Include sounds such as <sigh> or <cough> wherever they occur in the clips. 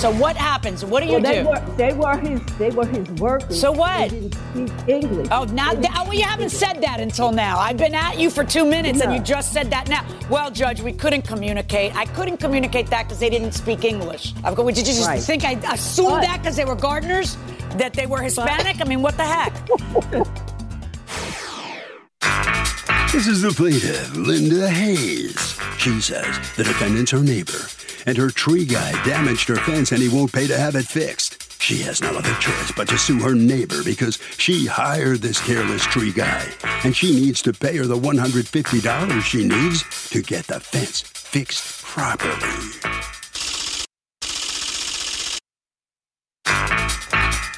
So what happens? What do you Well, they do? were they were his they were his workers. So what? They didn't speak English. Oh, now They didn't well, you haven't said that until now. I've been at you for two minutes, and you just said that now. Well, Judge, we couldn't communicate. I couldn't communicate that because they didn't speak English. I've go, Did you just Right. think I assumed But- that because they were gardeners? That they were Hispanic? I mean, what the heck? This is the plaintiff, Linda Hayes. She says the defendant's her neighbor, and her tree guy damaged her fence and he won't pay to have it fixed. She has no other choice but to sue her neighbor because she hired this careless tree guy, and she needs to pay her the $150 she needs to get the fence fixed properly.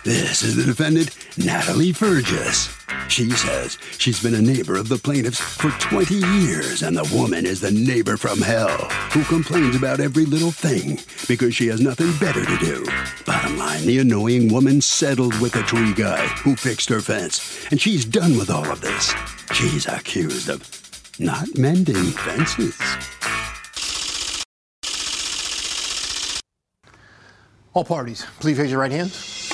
This is the defendant, Natalie Fergus. She says she's been a neighbor of the plaintiffs for 20 years, and the woman is the neighbor from hell who complains about every little thing because she has nothing better to do. Bottom line, the annoying woman settled with the tree guy who fixed her fence, and she's done with all of this. She's accused of not mending fences. All parties, please raise your right hands.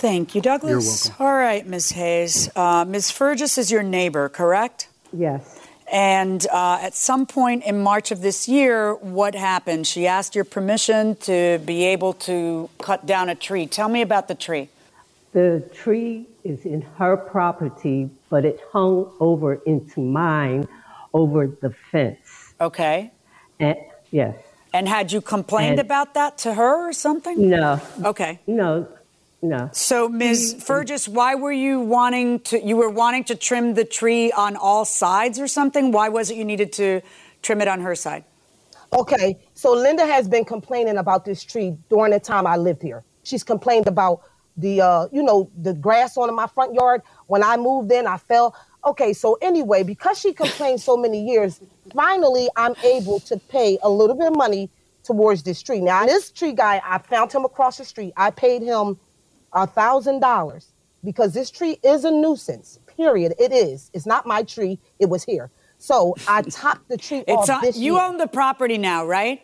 Thank you, Douglas. You're welcome. All right, Ms. Hayes. Uh, Ms. Fergus is your neighbor, correct? Yes. And uh, at some point in March of this year, what happened? She asked your permission to be able to cut down a tree. Tell me about the tree. The tree is in her property, but it hung over into mine over the fence. Okay. And yes. And had you complained And- about that to her or something? No. Okay. No. No. So, Ms. Fergus, why were you wanting to? You were wanting to trim the tree on all sides or something? Why was it you needed to trim it on her side? Okay, so Linda has been complaining about this tree during the time I lived here. She's complained about the, uh, you know, the grass on my front yard. When I moved in, I fell. Okay, so anyway, because she complained so many years, finally I'm able to pay a little bit of money towards this tree. Now, this tree guy, I found him across the street. I paid him a thousand dollars because this tree is a nuisance. Period. It is. It's not my tree. It was here. So I <laughs> topped the tree It's off on, this you year. own the property now, right?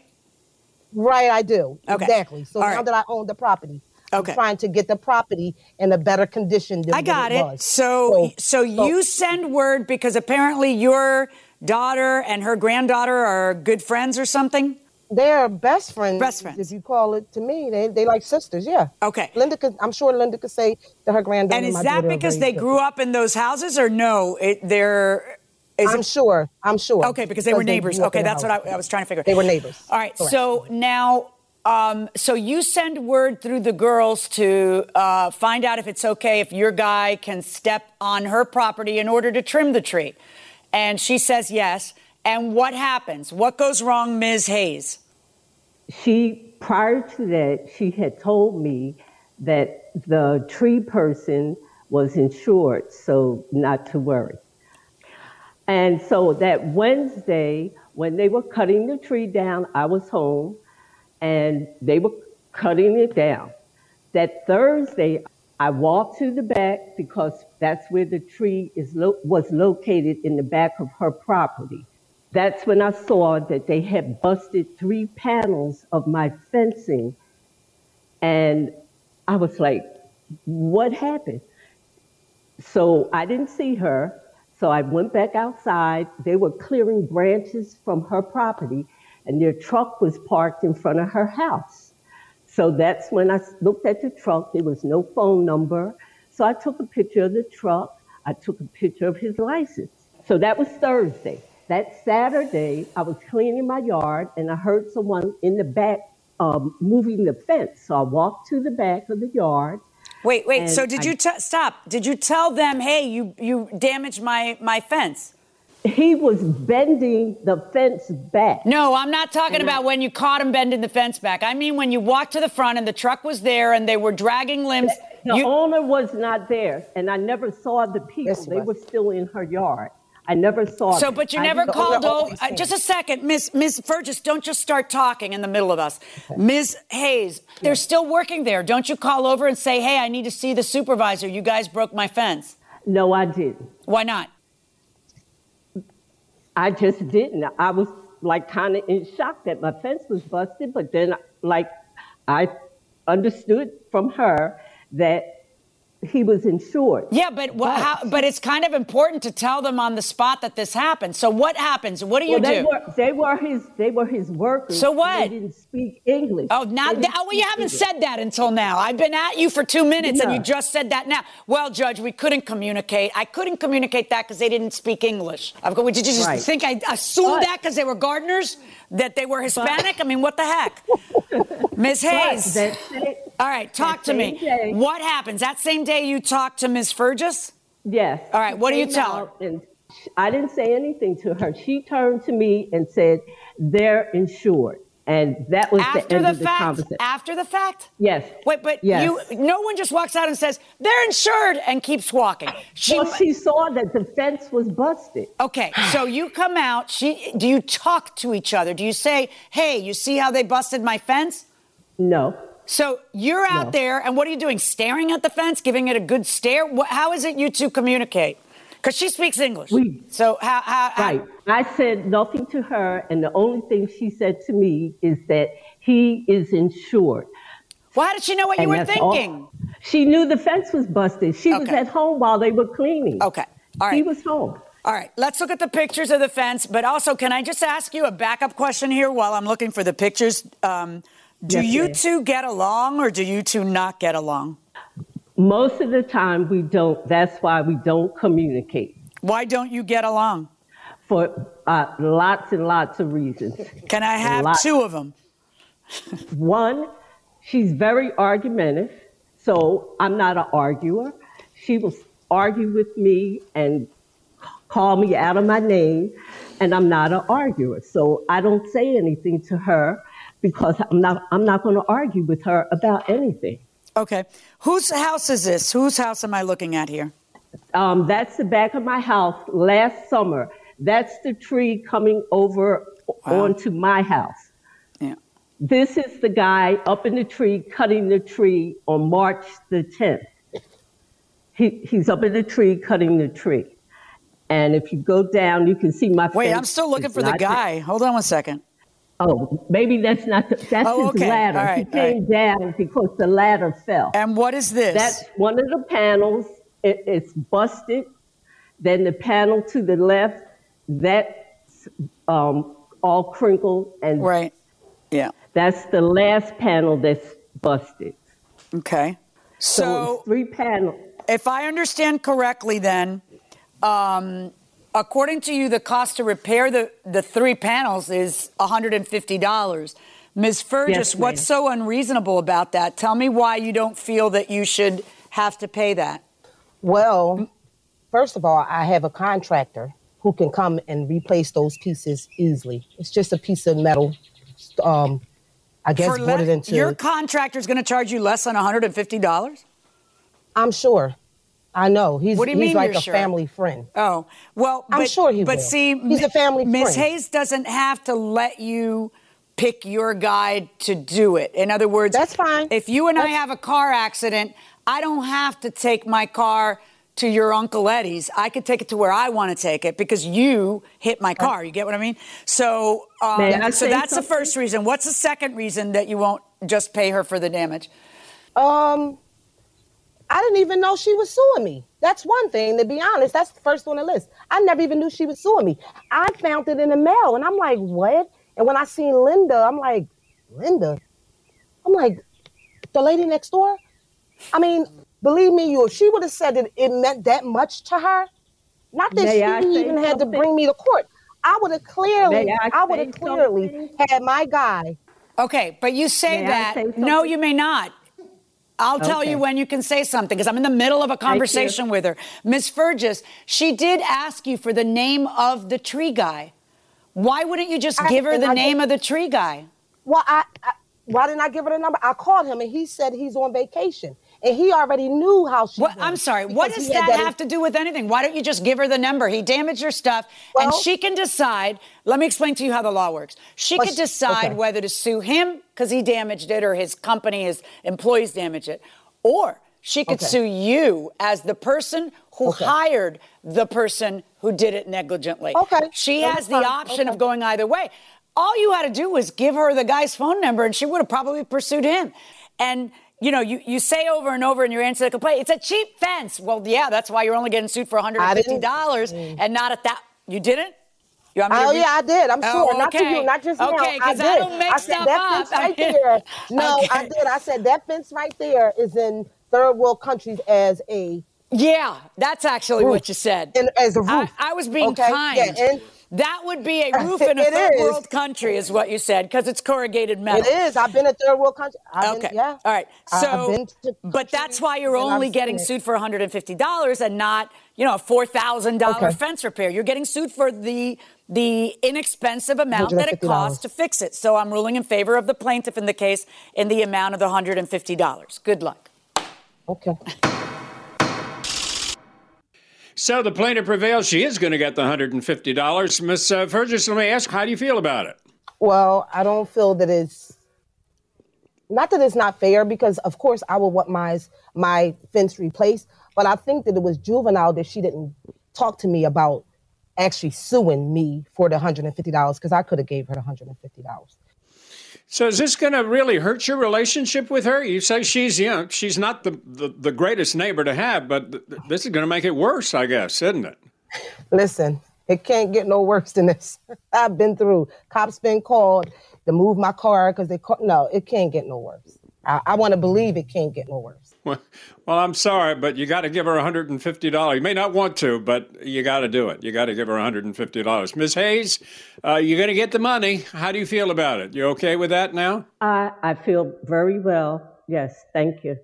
Right, I do. Okay. Exactly. So All now right. that I own the property, Okay. I'm trying to get the property in a better condition than I got it. it was. So, so you send word because apparently your daughter and her granddaughter are good friends or something. They're best friends. Best friends. If you call it to me, they they like sisters. Yeah. Okay. Linda could. I'm sure Linda could say that her granddaughter. And is my that because they grew up in those houses, or no? It, they're. Is I'm it- sure. I'm sure. Okay, because they were neighbors. up Okay, that's what. I, I was trying to figure. They were neighbors. All right. Correct. So now, um, so you send word through the girls to uh, find out if it's okay if your guy can step on her property in order to trim the tree, and she says yes. And what happens? What goes wrong, Ms. Hayes? She, prior to that, she had told me that the tree person was insured, so not to worry. And so that Wednesday, when they were cutting the tree down, I was home and they were cutting it down. that Thursday, I walked to the back because that's where the tree is lo- was located in the back of her property. That's when I saw that they had busted three panels of my fencing. And I was like, what happened? So I didn't see her. So I went back outside. They were clearing branches from her property, and their truck was parked in front of her house. So that's when I looked at the truck. There was no phone number. So I took a picture of the truck. I took a picture of his license. So that was Thursday. That Saturday, I was cleaning my yard and I heard someone in the back um, moving the fence. So I walked to the back of the yard. Wait, wait. So did I- you t- stop? Did you tell them, hey, you you damaged my my fence? He was bending the fence back. No, I'm not talking And I- about when you caught him bending the fence back. I mean when you walked to the front and the truck was there and they were dragging limbs. The You, owner was not there, and I never saw the people. Yes, they was. were still in her yard. I never saw so, but you I never called over. Uh, just a second, Miss Miss Fergus. Don't just start talking in the middle of us, Ms. Hayes. They're still working there. Don't you call over and say, hey, I need to see the supervisor. You guys broke my fence. No, I didn't. Why not? I just didn't. I was like kind of in shock that my fence was busted, but then like I understood from her that he was insured. Yeah, but But- how, but it's kind of important to tell them on the spot that this happened. So what happens? What do you Well, they do? were they were his they were his workers. So what? They didn't speak English. Oh, now, They didn't oh, well, you haven't English. said that until now. I've been at you for two minutes and you just said that now. Well, Judge, we couldn't communicate. I couldn't communicate that because they didn't speak English. I've go- Did you just Right. think I assumed But- that because they were gardeners? That they were Hispanic? I mean, what the heck? <laughs> Ms. Hayes. that All right, talk to me. day- What happens? That same day you talked to Ms. Fergus? Yes. All right, what do you tell her? And I didn't say anything to her. She turned to me and said, "They're insured," and that was the After end the of the fact? conversation. After the fact? Yes. Wait, but Yes. you no one just walks out and says, they're insured and keeps walking. She, well, she saw that the fence was busted. Okay, so you come out. She, do you talk to each other? Do you say, "Hey, you see how they busted my fence"? No. So you're out No. there, and what are you doing? Staring at the fence, giving it a good stare. How is it you two communicate? Because she speaks English. So how, how, how- Right. I said nothing to her, and the only thing she said to me is that he is insured. Well, how did she know what you were that's all- thinking? She knew the fence was busted. She was at home while they were cleaning. Okay, all He was home. All right, let's look at the pictures of the fence. But also, can I just ask you a backup question here while I'm looking for the pictures? Um, do Yes, you ma'am. two get along, or do you two not get along? Most of the time, we don't. That's why we don't communicate Why don't you get along? for uh, lots and lots of reasons. Can I have lot. two of them? <laughs> One, she's very argumentative, so I'm not an arguer. She will argue with me and call me out of my name, and I'm not an arguer. So I don't say anything to her because I'm not I'm not going to argue with her about anything. Okay. Whose house is this? Whose house am I looking at here? Um, that's the back of my house last summer. That's the tree coming over Wow. onto my house. Yeah. This is the guy up in the tree cutting the tree on March the 10th. He, he's up in the tree cutting the tree. And if you go down, you can see my Wait, I'm still looking for the guy. Hold on one second. Oh, maybe that's not the, that's Oh, his okay. ladder. All he right, came down because the ladder fell. And what is this? That's one of the panels. It, it's busted. Then the panel to the left, that's um, all crinkled, and right. Yeah. that's the last panel that's busted. Okay. So, So, three panels. if I understand correctly, then, um, according to you, the cost to repair the, the three panels is $150. Ms. Fergus, Yes, what's so unreasonable about that? Tell me why you don't feel that you should have to pay that. Well, first of all, I have a contractor who can come and replace those pieces easily. It's just a piece of metal. Um, I guess le- into. your contractor's going to charge you less than $150? I'm sure. I know. He's, What do you he's mean like a sure? family friend. Oh, well, I'm but, sure he But will. see, He's a family Ms. friend. Hayes doesn't have to let you pick your guy to do it. In other words, that's fine. If you and that's- I have a car accident, I don't have to take my car to your Uncle Eddie's. I could take it to where I want to take it because you hit my car. You get what I mean? So, um, so that's the first reason. What's the second reason that you won't just pay her for the damage? Um, I didn't even know she was suing me. That's one thing, to be honest. That's the first on the list. I never even knew she was suing me. I found it in the mail and I'm like, what? And when I seen Linda, I'm like, Linda? I'm like, the lady next door? I mean, believe me, you, if she would have said that it meant that much to her, not that May she say even had to bring me to court. I would have clearly, May I I, would have clearly something? had my guy. Okay, but you say May that. say no, you may not. I'll tell Okay. you when you can say something because I'm in the middle of a conversation with her. Miss Fergus, she did ask you for the name of the tree guy. Why wouldn't you just I- give her the I name did- of the tree guy? Well, I, I why didn't I give her the number? I called him and he said he's on vacation. And he already knew how she What, was I'm sorry. What does had that have to do with anything? Why don't you just give her the number? He damaged her stuff, and she can decide. Let me explain to you how the law works. She Well, could decide okay. whether to sue him because he damaged it, or his company, his employees damaged it, or she could Okay. sue you as the person who Okay. hired the person who did it negligently. Okay. She has the option of going either way. All you had to do was give her the guy's phone number, and she would have probably pursued him. And you know, you, you say over and over in your answer to the complaint, it's a cheap fence. Well, yeah, that's why you're only getting sued for $150 mm. and not at that. You didn't? You want Oh read- yeah, I did. I'm Oh, sure. Not to you, not just now. Okay, I 'cause did. I don't make said stuff that up. fence I right there. No, Okay. I did. I said that fence right there is in third world countries as a Yeah, that's actually Roof. what you said. And as a I, roof. I was being Okay, kind. yeah, and- that would be a <laughs> roof in a third is. world country, is what you said, because it's corrugated metal. It is. I've been a third world country. I've Okay. Been, yeah. All right. So, I've been to but that's why you're only getting sued for $150 and not, you know, a $4,000 Okay. fence repair. You're getting sued for the the inexpensive amount that it costs to fix it. So I'm ruling in favor of the plaintiff in the case in the amount of the $150. Good luck. Okay. So the plaintiff prevails. She is going to get the $150. Miss uh, Fergus, let me ask, how do you feel about it? Well, I don't feel that it's not that it's not fair because of course I would want my my fence replaced, but I think that it was juvenile that she didn't talk to me about actually suing me for the $150 because I could have gave her the $150. So is this going to really hurt your relationship with her? You say she's, you know, she's not the, the, the greatest neighbor to have, but th- this is going to make it worse, I guess, isn't it? Listen, it can't get no worse than this. <laughs> I've been through. Cops been called to move my car because they call, no, it can't get no worse. I, I want to believe it can't get no worse. Well, I'm sorry, but you got to give her $150. You may not want to, but you got to do it. You got to give her $150. Ms. Hayes, uh, you're going to get the money. How do you feel about it? You okay with that now? I, I feel very well. Yes, thank you.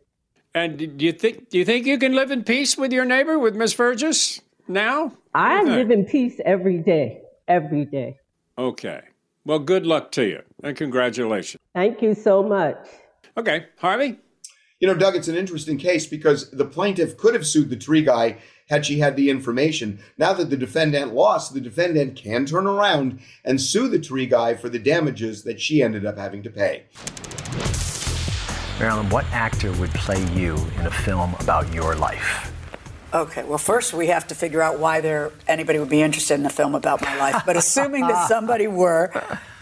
And do you think do you think you can live in peace with your neighbor, with Miss Fergus now? I live in peace every day, every day. Okay. Well, good luck to you and congratulations. Thank you so much. Okay, Harvey. You know, Doug, it's an interesting case because the plaintiff could have sued the tree guy had she had the information. Now that the defendant lost, the defendant can turn around and sue the tree guy for the damages that she ended up having to pay. Marilyn, what actor would play you in a film about your life? Okay, well, first we have to figure out why there anybody would be interested in a film about my life. But assuming that <laughs> somebody were,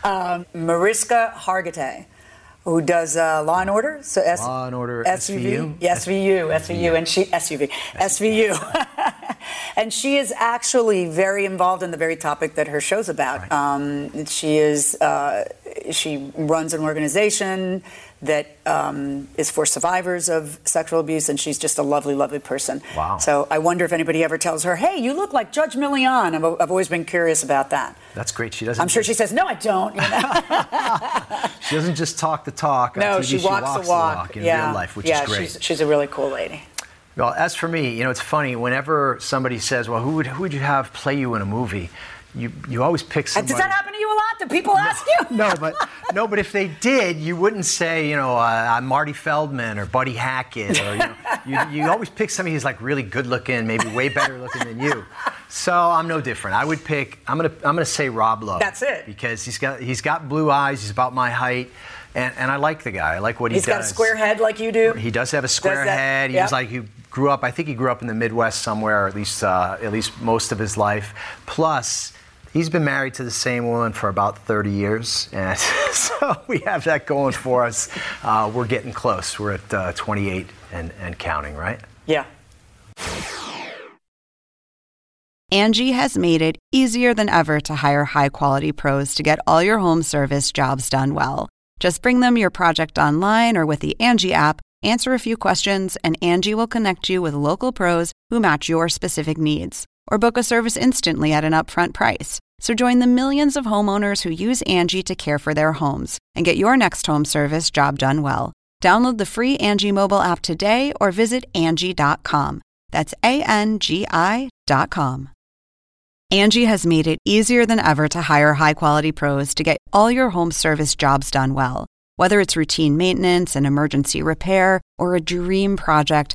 um, Mariska Hargitay, who does uh, Law and Order, so S- Law and Order, SVU, SVU? SVU, SVU, and she SUV, SVU, <laughs> and she is actually very involved in the very topic that her show's about. Um, she is uh, she runs an organization that um, is for survivors of sexual abuse, and she's just a lovely, lovely person. Wow. So I wonder if anybody ever tells her, "Hey, you look like Judge Milian." I've, I've always been curious about that. That's great. She doesn't. I'm sure she says, "No, I don't." You know? <laughs> She doesn't just talk the talk. no, TV, she walks, the walk. in yeah, real life, which yeah, is great. She's, she's a really cool lady. Well, as for me, you know, it's funny. Whenever somebody says, "Well, who would who would you have play you in a movie?" You you always pick Uh, somebody. Does that happen to you a lot? Do people ask you? no, but no, but if they did, you wouldn't say, you know, uh, I'm Marty Feldman or Buddy Hackett, or you, know, you, you always pick somebody who's like really good looking, maybe way better looking than you. So I'm no different. I would pick. I'm gonna. I'm gonna say Rob Lowe. That's it. Because he's got. He's got blue eyes. He's about my height, and, and I like the guy. I like what he He's does. He's got a square head like you do. He does have a square that- head. He yep. was like he grew up. I think he grew up in the Midwest somewhere, or at least uh, at least most of his life. Plus, he's been married to the same woman for about 30 years, and <laughs> so we have that going for us. Uh, we're getting close. We're at uh, 28 and, and counting, right? Yeah. Angie has made it easier than ever to hire high quality pros to get all your home service jobs done well. Just bring them your project online or with the Angie app, answer a few questions, and Angie will connect you with local pros who match your specific needs. Or book a service instantly at an upfront price. So join the millions of homeowners who use Angie to care for their homes and get your next home service job done well. Download the free Angie mobile app today or visit Angie.com. That's A N G I.com. Angie has made it easier than ever to hire high quality pros to get all your home service jobs done well. Whether it's routine maintenance, an emergency repair, or a dream project,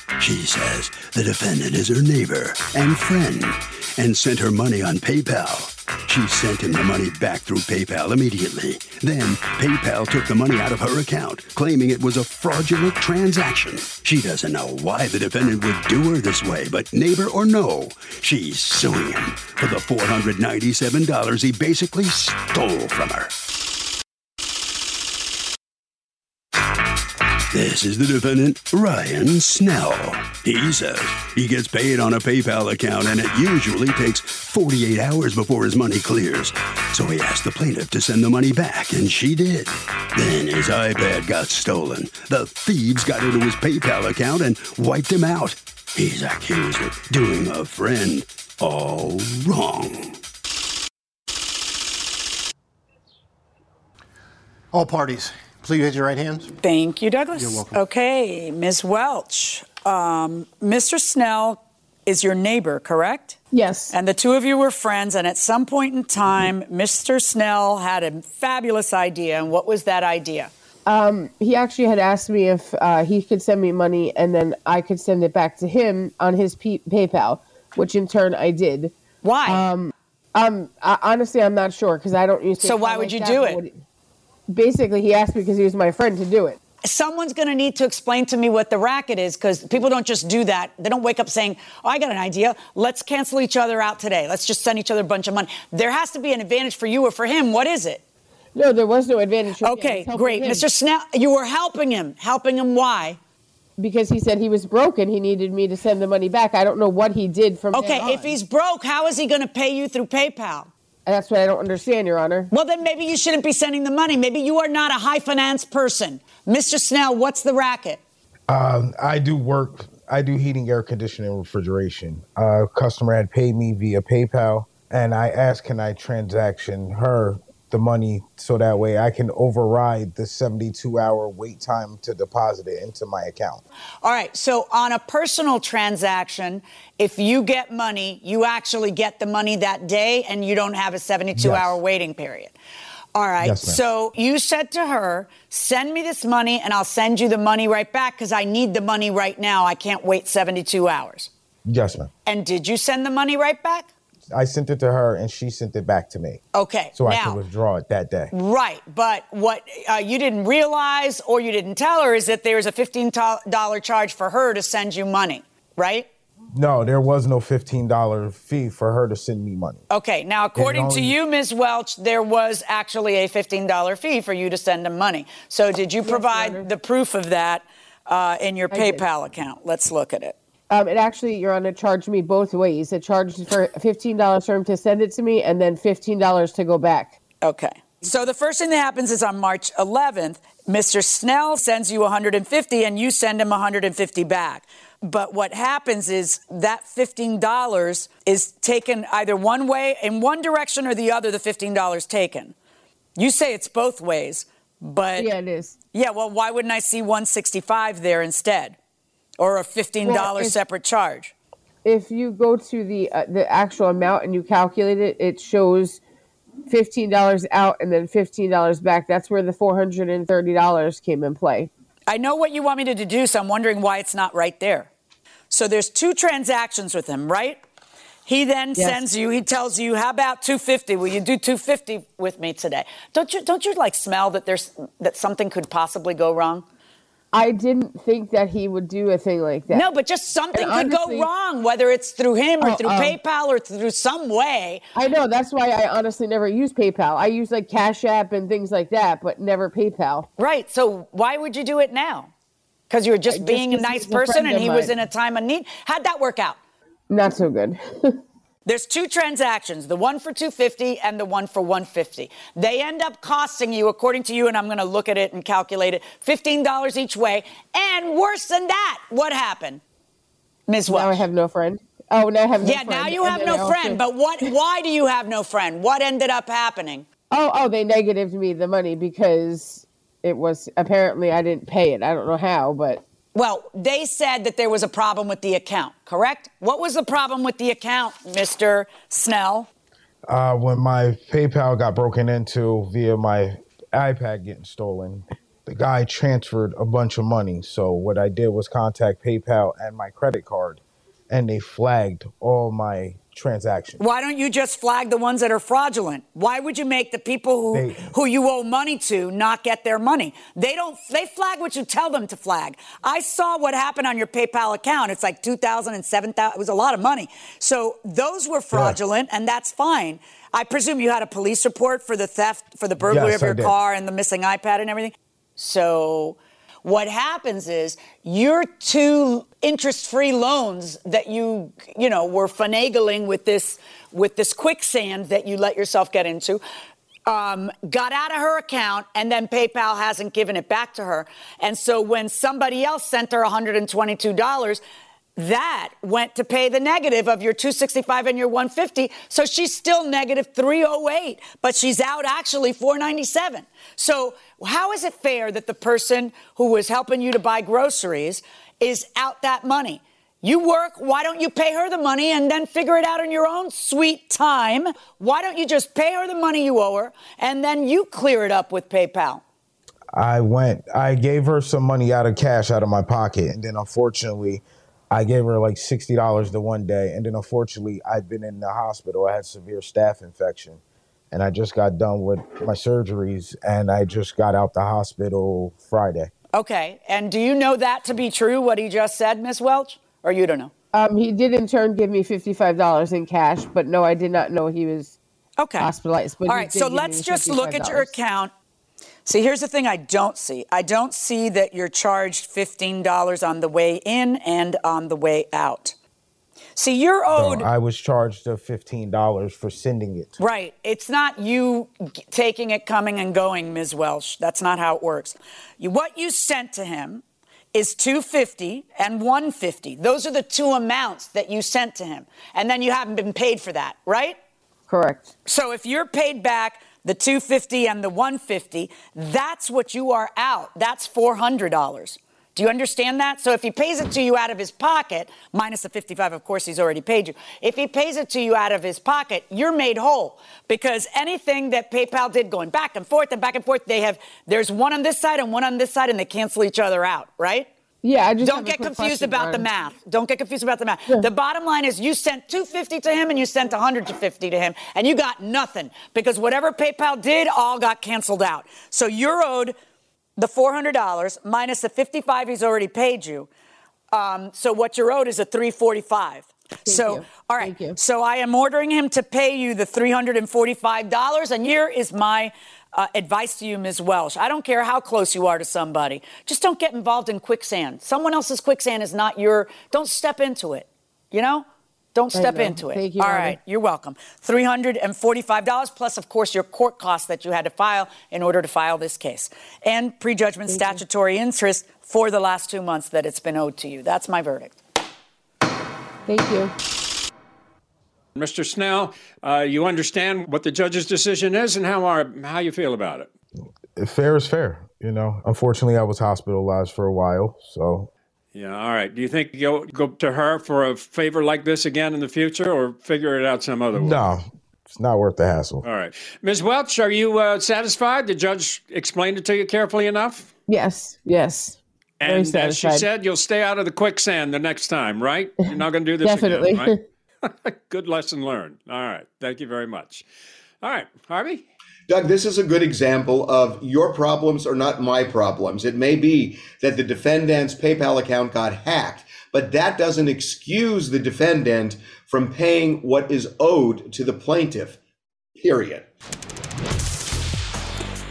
She says the defendant is her neighbor and friend and sent her money on PayPal. She sent him the money back through PayPal immediately. Then PayPal took the money out of her account, claiming it was a fraudulent transaction. She doesn't know why the defendant would do her this way, but neighbor or no, she's suing him for the $497 he basically stole from her. This is the defendant, Ryan Snell. He says he gets paid on a PayPal account and it usually takes 48 hours before his money clears. So he asked the plaintiff to send the money back, and she did. Then his iPad got stolen. The thieves got into his PayPal account and wiped him out. He's accused of doing a friend all wrong. All parties, please raise your right hands. Thank you, Douglas. You're welcome. Okay, Ms. Welch. Um, Mr. Snell is your neighbor, correct? Yes. And the two of you were friends, and at some point in time, Mr. Snell had a fabulous idea. And what was that idea? Um, he actually had asked me if uh, he could send me money and then I could send it back to him on his P- PayPal, which in turn I did. Why? Um, um, I, honestly, I'm not sure because I don't use. So why would like you that, do it? Basically, he asked me because he was my friend to do it. Someone's going to need to explain to me what the racket is because people don't just do that. They don't wake up saying, Oh, I got an idea. Let's cancel each other out today. Let's just send each other a bunch of money. There has to be an advantage for you or for him. What is it? No, there was no advantage. for me. I Okay, great. him Mr. Snell, you were helping him. Helping him why? Because he said he was broken. He needed me to send the money back. I don't know what he did from Okay, if he's broke, how is he going to pay you through PayPal? That's what I don't understand, Your Honor. Well, then maybe you shouldn't be sending the money. Maybe you are not a high finance person. Mr. Snell, what's the racket? Um, I do work. I do heating, air conditioning, and refrigeration. Uh, customer had paid me via PayPal, and I asked, "Can I transaction her the money so that way I can override the 72-hour wait time to deposit it into my account?" All right, so on a personal transaction, if you get money, you actually get the money that day and you don't have a 72 Yes. hour waiting period. All right, Yes, so you said to her, send me this money and I'll send you the money right back because I need the money right now. I can't wait 72 hours. Yes, ma'am. And did you send the money right back? I sent it to her, and she sent it back to me, Okay, so I now, could withdraw it that day. Right, but what uh, you didn't realize or you didn't tell her is that there's a $15 charge for her to send you money, right? No, there was no $15 fee for her to send me money. Okay, now according to you, Ms. Welch, there was actually a $15 fee for you to send him money. So did you provide the proof of that uh, in your I did. PayPal account? Let's look at it. Um, it actually, Your Honor, charged me both ways. It charged for fifteen dollars for him to send it to me, and then fifteen dollars to go back. Okay. So the first thing that happens is on March 11th, Mr. Snell sends you 150 and you send him 150 back. but what happens is that $15 is taken either one way, in one direction or the other, the $15 taken. You say it's both ways, but. Yeah, it is. Yeah, well, why wouldn't I see 165 there instead? Or a $15 Well, if- separate charge? If you go to the uh, the actual amount and you calculate it, it shows fifteen dollars out and then fifteen dollars back. That's where the four hundred and thirty dollars came in play. I know what you want me to deduce. I'm wondering why it's not right there. So there's two transactions with him, right? He then Yes. sends you. He tells you, "How about 250? Will you do 250 with me today?" Don't you? Don't you like smell that there's that something could possibly go wrong? I didn't think that he would do a thing like that. No, but just something And could honestly- go wrong, whether it's through him or Oh, through oh. PayPal or through some way. I know that's why I honestly never use PayPal. I use like Cash App and things like that, but never PayPal. Right. So why would you do it now? Because you were just Just being a nice he's a person and he was in a time of need. How'd that work out? Not so good. <laughs> There's two transactions, the one for 250 and the one for 150. They end up costing you, according to you, and I'm going to look at it and calculate it, $15 each way. And worse than that, what happened? Ms. Welch. now I have no friend. Oh, now I have no friend. yeah, friend. now you have no friend. But what? Why do you have no friend? What ended up happening? Oh, oh, they negatived me the money because it was apparently I didn't pay it. I don't know how, but Well, they said that there was a problem with the account, correct? What was the problem with the account, Mr. Snell? Uh, when my PayPal got broken into via my iPad getting stolen, the guy transferred a bunch of money. So what I did was contact PayPal and my credit card, and they flagged all my transactions. Why don't you just flag the ones that are fraudulent? Why would you make the people who They- who you owe money to not get their money? They don't they flag what you tell them to flag. I saw what happened on your PayPal account. It's like 2000 and 7000 it was a lot of money. So those were fraudulent and that's fine. I presume you had a police report for the theft for the burglary Yes, of your car and the missing iPad and everything. So what happens is your two interest-free loans that you you know were finagling with this with this quicksand that you let yourself get into um, got out of her account and then PayPal hasn't given it back to her. And so when somebody else sent her $122, that went to pay the negative of your 265 and your 150. So she's still negative 308, but she's out actually 497. So how is it fair that the person who was helping you to buy groceries is out that money? You work, why don't you pay her the money and then figure it out in your own sweet time? Why don't you just pay her the money you owe her and then you clear it up with PayPal? I went, I gave her some money out of cash out of my pocket. And then unfortunately, I gave her like $60 the one day. And then unfortunately, I'd been in the hospital. I had severe staph infection. And I just got done with my surgeries and I just got out the hospital Friday. Okay, and do you know that to be true, what he just said, Miss Welch? Or you don't know? um, he did in turn give me fifty five dollars in cash. But no, I did not know he was okay hospitalized. But All he right, did so let's the just look at your account. See, here's the thing I don't see. I don't see that you're charged $15 on the way in and on the way out. See, you're So owed. I was charged the $15 for sending it. Right. It's not you taking it, coming and going, Ms. Welch. That's not how it works. You, what you sent to him is 250 and 150. Those are the two amounts that you sent to him. And then you haven't been paid for that, right? Correct. So if you're paid back the 250 and the 150, that's what you are out. That's $400. Do you understand that? So if he pays it to you out of his pocket, minus the 55, of course, he's already paid you. If he pays it to you out of his pocket, you're made whole because anything that PayPal did going back and forth and back and forth, they have, there's one on this side and one on this side and they cancel each other out, right? Yeah, I just don't get confused question, about the math. Don't get confused about the math. The bottom line is you sent 250 to him and you sent 150 to him and you got nothing because whatever PayPal did all got canceled out. So you're owed the $400 minus the 55 he's already paid you. Um, so what you're owed is a 345. so you. all right. So I am ordering him to pay you the $345 and here is my uh, advice to you, Ms. Welch. I don't care how close you are to somebody. Just don't get involved in quicksand. Someone else's quicksand is not your, don't step into it. You know? Don't step know. into it. Thank you, All Mama. right. You're welcome. $345 plus, of course, your court costs that you had to file in order to file this case. And prejudgment statutory interest for the last two months that it's been owed to you. That's my verdict. Thank you. Mr. Snell, uh, you understand what the judge's decision is and how are, how you feel about it. Fair is fair. You know, unfortunately, I was hospitalized for a while, so Yeah, all right. Do you think you'll go to her for a favor like this again in the future or figure it out some other way? no, it's not worth the hassle. All right. Ms. Welch, are you uh, satisfied? The judge explained it to you carefully enough? Yes, yes. Very And as she said, you'll stay out of the quicksand the next time, right? You're not going to do this Definitely. again, right? <laughs> <laughs> Good lesson learned. All right. Thank you very much. All right. Harvey? Doug, this is a good example of your problems are not my problems. It may be that the defendant's PayPal account got hacked, but that doesn't excuse the defendant from paying what is owed to the plaintiff. Period.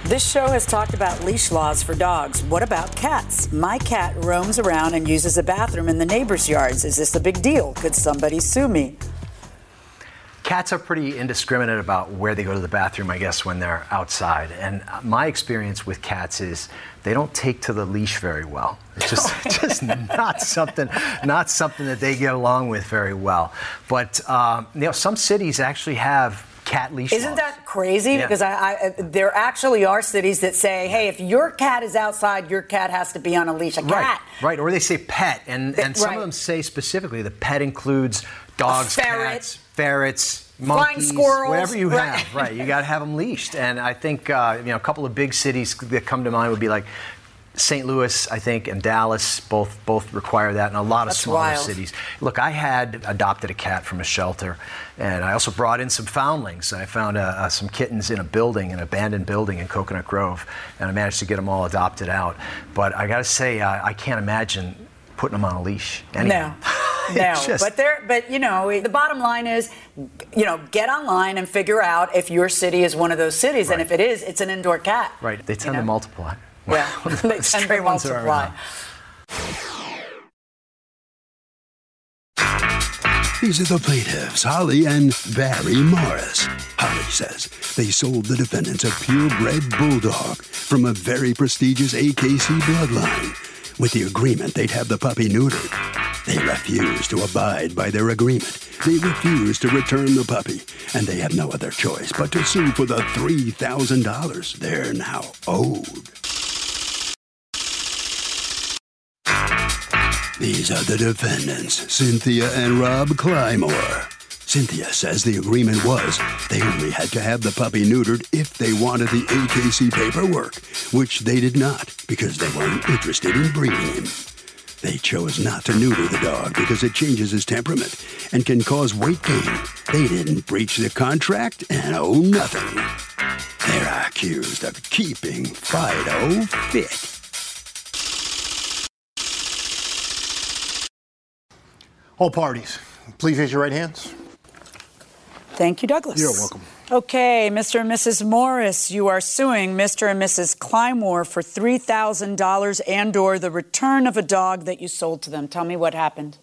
This show has talked about leash laws for dogs. What about cats? My cat roams around and uses a bathroom in the neighbor's yards. Is this a big deal? Could somebody sue me? Cats are pretty indiscriminate about where they go to the bathroom, I guess, when they're outside. And my experience with cats is they don't take to the leash very well. It's just, <laughs> <laughs> just not something, not something that they get along with very well. But um, you know, some cities actually have cat leash Isn't laws. that crazy? Yeah. Because I, I, there actually are cities that say, hey, if your cat is outside, your cat has to be on a leash. A Right, cat. right. Or they say pet, and, and some right. of them say specifically the pet includes dogs, ferret. Ferrets, Flying monkeys, squirrels, whatever you right. have. Right, you got to have them leashed. And I think uh, you know a couple of big cities that come to mind would be like St. Louis, I think, and Dallas. Both both require that, and a lot of That's smaller wild. cities. Look, I had adopted a cat from a shelter, and I also brought in some foundlings. I found uh, uh, some kittens in a building, an abandoned building in Coconut Grove, and I managed to get them all adopted out. But I got to say, uh, I can't imagine putting them on a leash. Anyway. No. <laughs> No, just- but there, but you know, the bottom line is, you know, get online and figure out if your city is one of those cities, and if it is, it's an indoor cat. Right, they tend know? to multiply. Yeah, <laughs> they tend to multiply. These are the plaintiffs, Holly and Barry Morris. Holly says they sold the defendants a purebred bulldog from a very prestigious AKC bloodline with the agreement they'd have the puppy neutered. They refuse to abide by their agreement. They refuse to return the puppy, and they have no other choice but to sue for the $3,000 they're now owed. These are the defendants, Cynthia and Rob Clymore. Cynthia says the agreement was they only had to have the puppy neutered if they wanted the AKC paperwork, which they did not because they weren't interested in breeding him. They chose not to neuter the dog because it changes his temperament and can cause weight gain. They didn't breach the contract and owe nothing. They're accused of keeping Fido fit. All parties, please raise your right hands. Thank you, Douglas. You're welcome. Okay, Mr. and Mrs. Morris, you are suing Mr. and Mrs. Clymore for $3,000 and or the return of a dog that you sold to them. Tell me what happened.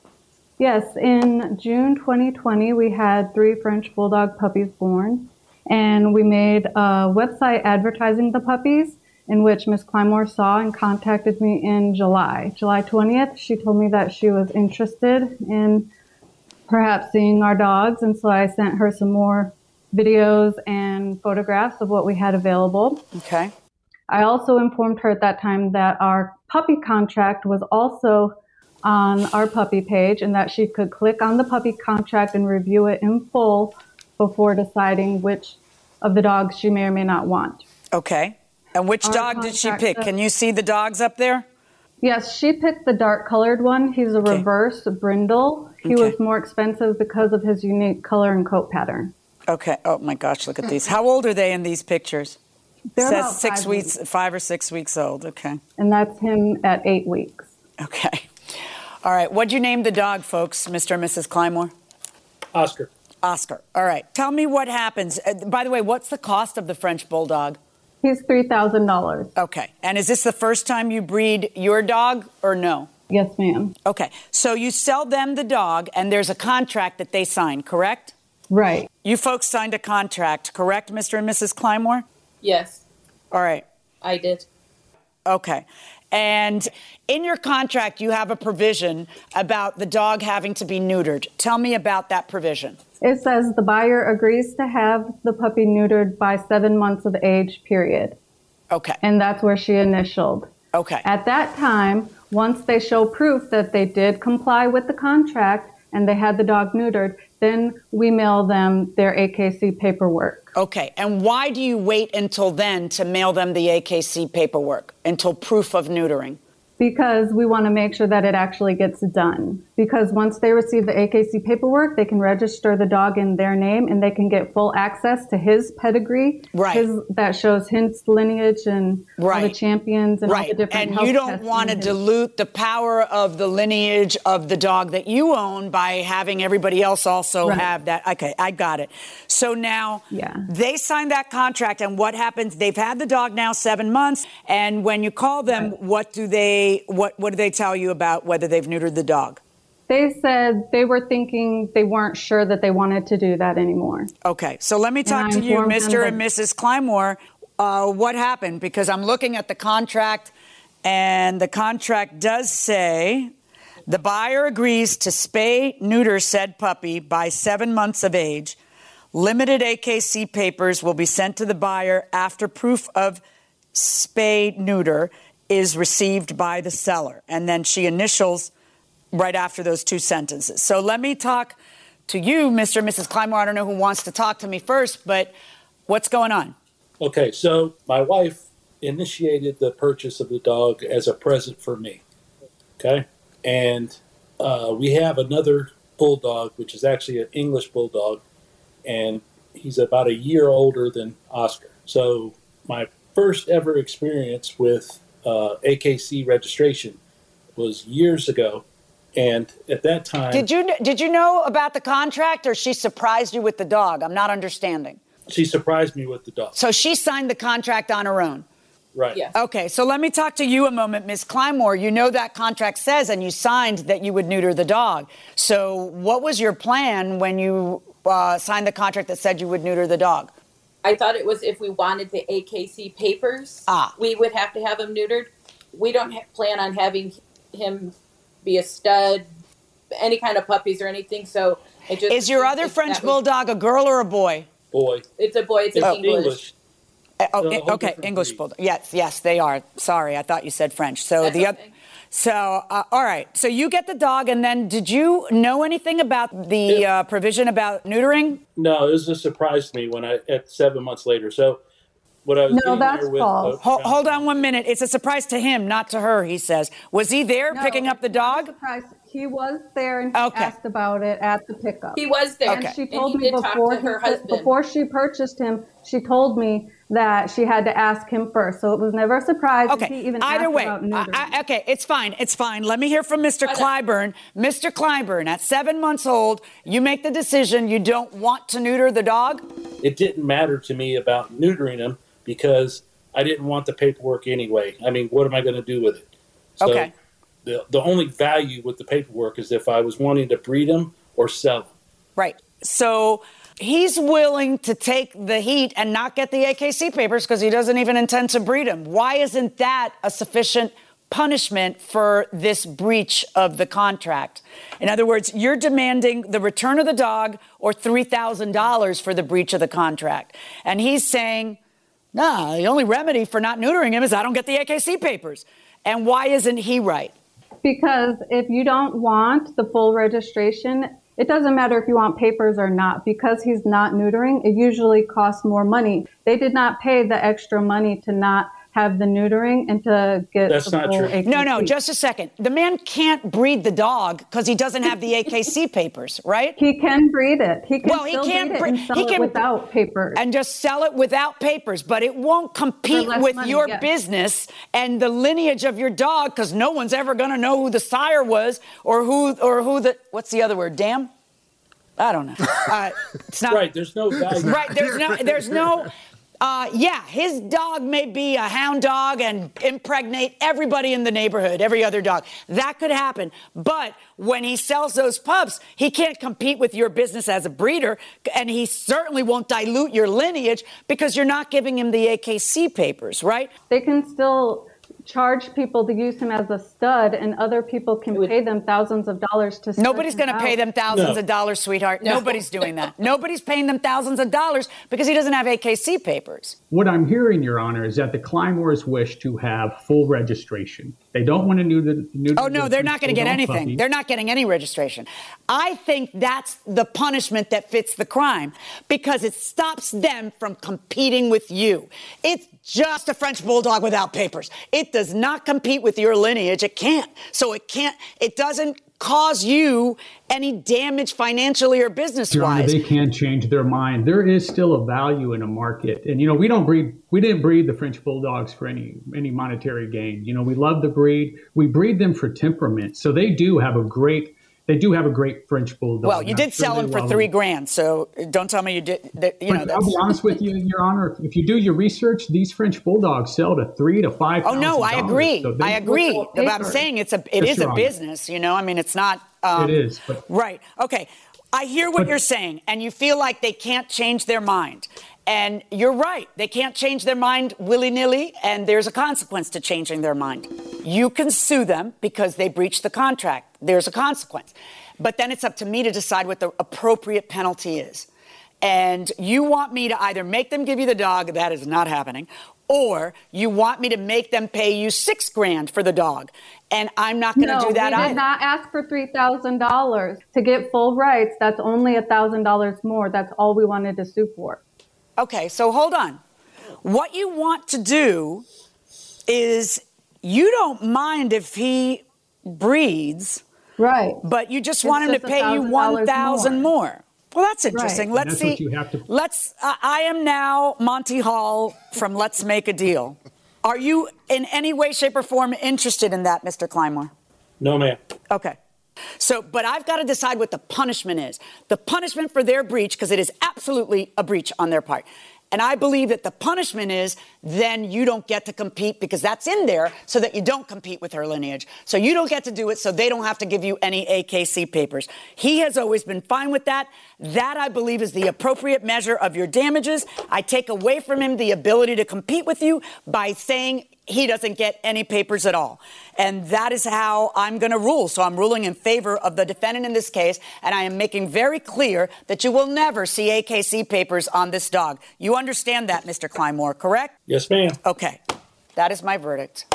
Yes, in June 2020, we had three French Bulldog puppies born, and we made a website advertising the puppies, in which Miss Clymore saw and contacted me in July. July 20th, she told me that she was interested in perhaps seeing our dogs, and so I sent her some more videos and photographs of what we had available. Okay. I also informed her at that time that our puppy contract was also on our puppy page and that she could click on the puppy contract and review it in full before deciding which of the dogs she may or may not want. Okay. And which Our dog did she pick? says- Can you see the dogs up there? Yes, she picked the dark colored one. He's a reverse brindle. He Okay. was more expensive because of his unique color and coat pattern. Okay. Oh my gosh, look at these. How old are they in these pictures? They're Says about six five weeks, five or six weeks old. Okay. And that's him at eight weeks. Okay. All right. What'd you name the dog, folks, Mr. and Mrs. Clymore? Oscar. Oscar. All right. Tell me what happens. Uh, by the way, what's the cost of the French Bulldog? He's $3,000. Okay. And is this the first time you breed your dog or no? Yes, ma'am. Okay. So you sell them the dog and there's a contract that they sign, correct? Right. You folks signed a contract, correct, Mr. and Mrs. Clymore? Yes, All right. I did. Okay. And in your contract, you have a provision about the dog having to be neutered. Tell me about that provision. It says the buyer agrees to have the puppy neutered by seven months of age, period. Okay. And that's where she initialed. Okay. At that time, once they show proof that they did comply with the contract and they had the dog neutered, then we mail them their AKC paperwork. Okay. And why do you wait until then to mail them the AKC paperwork? Until proof of neutering? Because we want to make sure that it actually gets done. Because once they receive the AKC paperwork, they can register the dog in their name and they can get full access to his pedigree. Right. His, that shows his lineage and all the champions and all right. the different and you don't want to dilute the power of the lineage of the dog that you own by having everybody else also Right. have that. Okay, I got it. So now Yeah. they signed that contract, and what happens? They've had the dog now seven months, and when you call them, what do they what what do they tell you about whether they've neutered the dog? They said they were thinking they weren't sure that they wanted to do that anymore. Okay, so let me talk to you, Mr. and Mrs. Kleinmore. Uh, what happened? Because I'm looking at the contract, and the contract does say the buyer agrees to spay, neuter said puppy by seven months of age. Limited AKC papers will be sent to the buyer after proof of spay neuter is received by the seller. And then she initials right after those two sentences. So let me talk to you, Mr. and Mrs. Kleinmore. I don't know who wants to talk to me first, but what's going on? Okay, so my wife initiated the purchase of the dog as a present for me. Okay, and uh, we have another bulldog, which is actually an English bulldog, and he's about a year older than Oscar. So my first ever experience with uh, AKC registration was years ago, and at that time, Did you did you know about the contract, or she surprised you with the dog? I'm not understanding. she surprised me with the dog. So she signed the contract on her own. Right. Yes. Okay, so let me talk to you a moment, Ms. Clymore. You know that contract says, and you signed that you would neuter the dog. So, what was your plan when you uh, signed the contract that said you would neuter the dog? I thought it was if we wanted the AKC papers, Ah. we would have to have him neutered. We don't ha- plan on having him be a stud, any kind of puppies or anything. So it just Is your other French that was- bulldog a girl or a boy? Boy. It's a boy. It's Oh. an English. Uh, oh, So a okay, different English bulldog. Yes, yes, they are. Sorry, I thought you said French. So That's the other. Okay. So uh, all right. So you get the dog, and then did you know anything about the uh, provision about neutering? No, it was a surprise to me when I at seven months later. So what I was No, getting that's there with, false. uh, Hold, hold on one minute. It's a surprise to him, not to her. He says. Was he there No, picking up the dog? Surprise. He was there and he Okay. asked about it at the pickup. He was there. And Okay. she And told he me before to her he- before she purchased him, she told me that she had to ask him first. So it was never a surprise. Okay. He even Either asked way, about I. I- okay, it's fine. It's fine. Let me hear from Mr. Uh, Clyburn. Mr. Clyburn, at seven months old, you make the decision you don't want to neuter the dog. it didn't matter to me about neutering him because I didn't want the paperwork anyway. I mean, what am I going to do with it? So Okay. The, the only value with the paperwork is if I was wanting to breed him or sell him. Right. So he's willing to take the heat and not get the AKC papers because he doesn't even intend to breed him. Why isn't that a sufficient punishment for this breach of the contract? In other words, you're demanding the return of the dog or $3,000 for the breach of the contract. And he's saying, nah, the only remedy for not neutering him is I don't get the AKC papers. And why isn't he right? Because if you don't want the full registration, it doesn't matter if you want papers or not. Because he's not neutering, it usually costs more money. They did not pay the extra money to not have the neutering and to get That's the not full true. AKC. No, no, just a second. The man can't breed the dog because he doesn't have the AKC <laughs> papers, right? He can breed it. He can Well, he still can't breed it and sell he it can- without papers. and just sell it without papers, but it won't compete with money, your yes. business and the lineage of your dog because no one's ever going to know who the sire was or who or who the what's the other word? Damn. I don't know. <laughs> Uh, it's not Right. There's no value. <laughs> right. There's no. There's no. Uh, yeah, his dog may be a hound dog and impregnate everybody in the neighborhood, every other dog. That could happen. But when he sells those pups, he can't compete with your business as a breeder, and he certainly won't dilute your lineage because you're not giving him the AKC papers, right? they can still charge people to use him as a stud, and other people can pay them thousands of dollars to. Nobody's going to pay them thousands of dollars, sweetheart. No. Nobody's doing that. Nobody's paying them thousands of dollars because he doesn't have AKC papers. What I'm hearing, Your Honor, is that the Clymores wish to have full registration. They don't want to neuter. neuter Oh no, they're not going to get anything. puppy. They're not getting any registration. I think that's the punishment that fits the crime because it stops them from competing with you. It's just a French bulldog without papers. It does not compete with your lineage. It can't. So it can't. It doesn't cause you any damage financially or business wise. they can change their mind. There is still a value in a market, and you know we don't breed. We didn't breed the French bulldogs for any any monetary gain. You know we love the breed. We breed them for temperament. So they do have a great. They do have a great French bulldog. well, you did sell they him for three grand, so don't tell me you did. That, you know, I'll be honest with you, Your Honor. If you do your research, these French bulldogs sell to three to five. Oh no, I agree. So I agree. But I'm saying it's a it Yes, is a Honor. business. You know, I mean, it's not. Um, It is, but- right. Okay. I hear what But- you're saying, and you feel like they can't change their mind. And you're right. They can't change their mind willy nilly, and there's a consequence to changing their mind. You can sue them because they breached the contract. There's a consequence. But then it's up to me to decide what the appropriate penalty is. And you want me to either make them give you the dog, that is not happening, or you want me to make them pay you six grand for the dog. And I'm not going to no, do that we either. did not ask for three thousand dollars to get full rights. That's only a thousand dollars more. That's all we wanted to sue for. Okay, so hold on. What you want to do is you don't mind if he breeds, right? But you just It's want him just to pay you $1,000 one thousand more. more. Well, that's interesting. Right. Let's That's see. what you have to- Let's. I I am now Monty Hall from Let's Make a Deal. Are you in any way, shape, or form interested in that, Mr. Kleinmore? No, ma'am. Okay. So, but I've got to decide what the punishment is. The punishment for their breach, because it is absolutely a breach on their part. And I believe that the punishment is then you don't get to compete because that's in there so that you don't compete with her lineage. So you don't get to do it so they don't have to give you any AKC papers. He has always been fine with that. That, I believe, is the appropriate measure of your damages. I take away from him the ability to compete with you by saying he doesn't get any papers at all. And that is how I'm going to rule. So I'm ruling in favor of the defendant in this case, and I am making very clear that you will never see AKC papers on this dog. You understand that, Mr. Kleinmore, correct? Yes, ma'am. Okay. That is my verdict.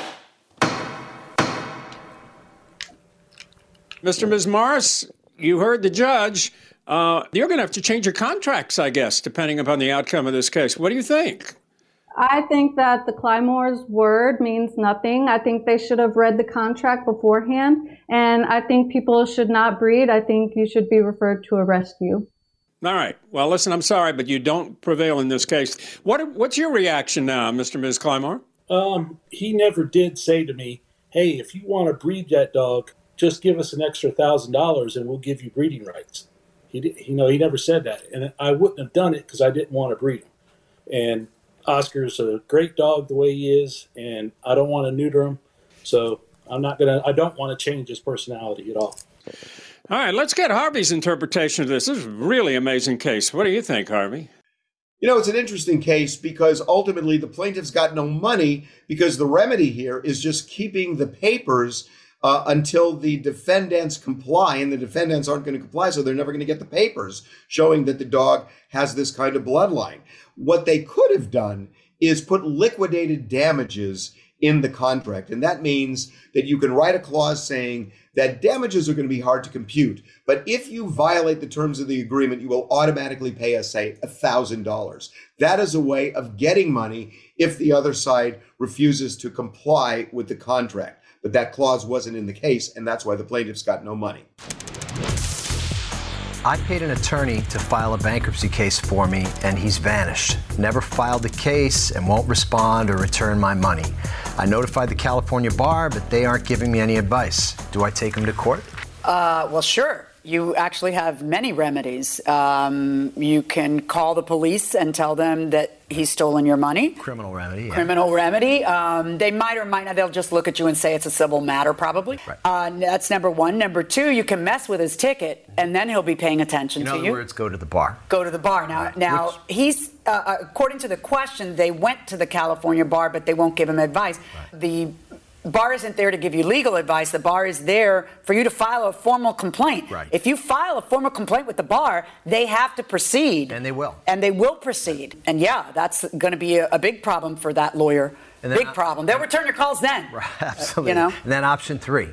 Mr. Ms. Morris, you heard the judge. Uh, you're going to have to change your contracts, I guess, depending upon the outcome of this case. What do you think? I think that the Clymore's word means nothing. I think they should have read the contract beforehand, and I think people should not breed. I think you should be referred to a rescue. All right. Well, listen, I'm sorry, but you don't prevail in this case. What, what's your reaction now, Mr. and Ms. Clymore? Um, he never did say to me, "Hey, if you want to breed that dog, just give us an extra thousand dollars and we'll give you breeding rights." He, did, you know, he never said that, and I wouldn't have done it because I didn't want to breed him. And Oscar's a great dog the way he is, and I don't want to neuter him, so I'm not gonna. I don't want to change his personality at all. All right, let's get Harvey's interpretation of this. This is a really amazing case. What do you think, Harvey? You know, it's an interesting case because ultimately the plaintiff's got no money because the remedy here is just keeping the papers uh, until the defendants comply, and the defendants aren't going to comply, so they're never going to get the papers showing that the dog has this kind of bloodline. What they could have done is put liquidated damages in the contract, and that means that you can write a clause saying that damages are going to be hard to compute, but if you violate the terms of the agreement, you will automatically pay us, say, $1,000. That is a way of getting money if the other side refuses to comply with the contract. But that clause wasn't in the case, and that's why the plaintiffs got no money. I paid an attorney to file a bankruptcy case for me, and he's vanished. Never filed the case and won't respond or return my money. I notified the California bar, but they aren't giving me any advice. Do I take him to court? Uh, well, sure. You actually have many remedies. Um, you can call the police and tell them that he's stolen your money. Criminal remedy. Yeah. Criminal remedy. Um, they might or might not. They'll just look at you and say it's a civil matter, probably. Uh, that's number one. Number two, you can mess with his ticket, and then he'll be paying attention In to other you. words, go to the bar. Go to the bar now. Now he's uh, according to the question, they went to the California bar, but they won't give him advice. The bar isn't there to give you legal advice. The bar is there for you to file a formal complaint. Right. If you file a formal complaint with the bar, they have to proceed. And they will. And they will proceed. And yeah, that's going to be a, a big problem for that lawyer. Big problem. They'll return your calls then. Absolutely. You know? And then option three,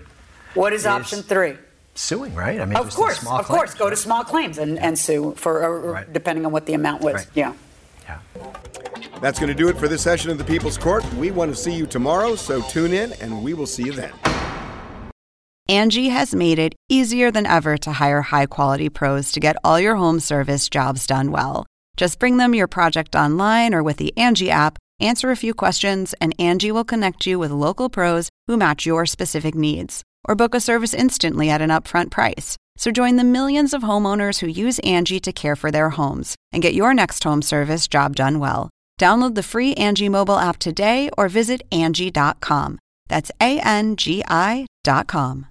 What is Is- option three? suing, right? I mean, Of course, small of course. claims, Go to small claims and, and sue for or, or depending on what the amount was. Right. Yeah. That's going to do it for this session of the People's Court. We want to see you tomorrow, so tune in and we will see you then. Angie has made it easier than ever to hire high quality pros to get all your home service jobs done well. Just bring them your project online or with the Angie app, answer a few questions, and Angie will connect you with local pros who match your specific needs. Or book a service instantly at an upfront price. So join the millions of homeowners who use Angie to care for their homes and get your next home service job done well. Download the free Angie mobile app today or visit Angie.com. That's A N G I.com.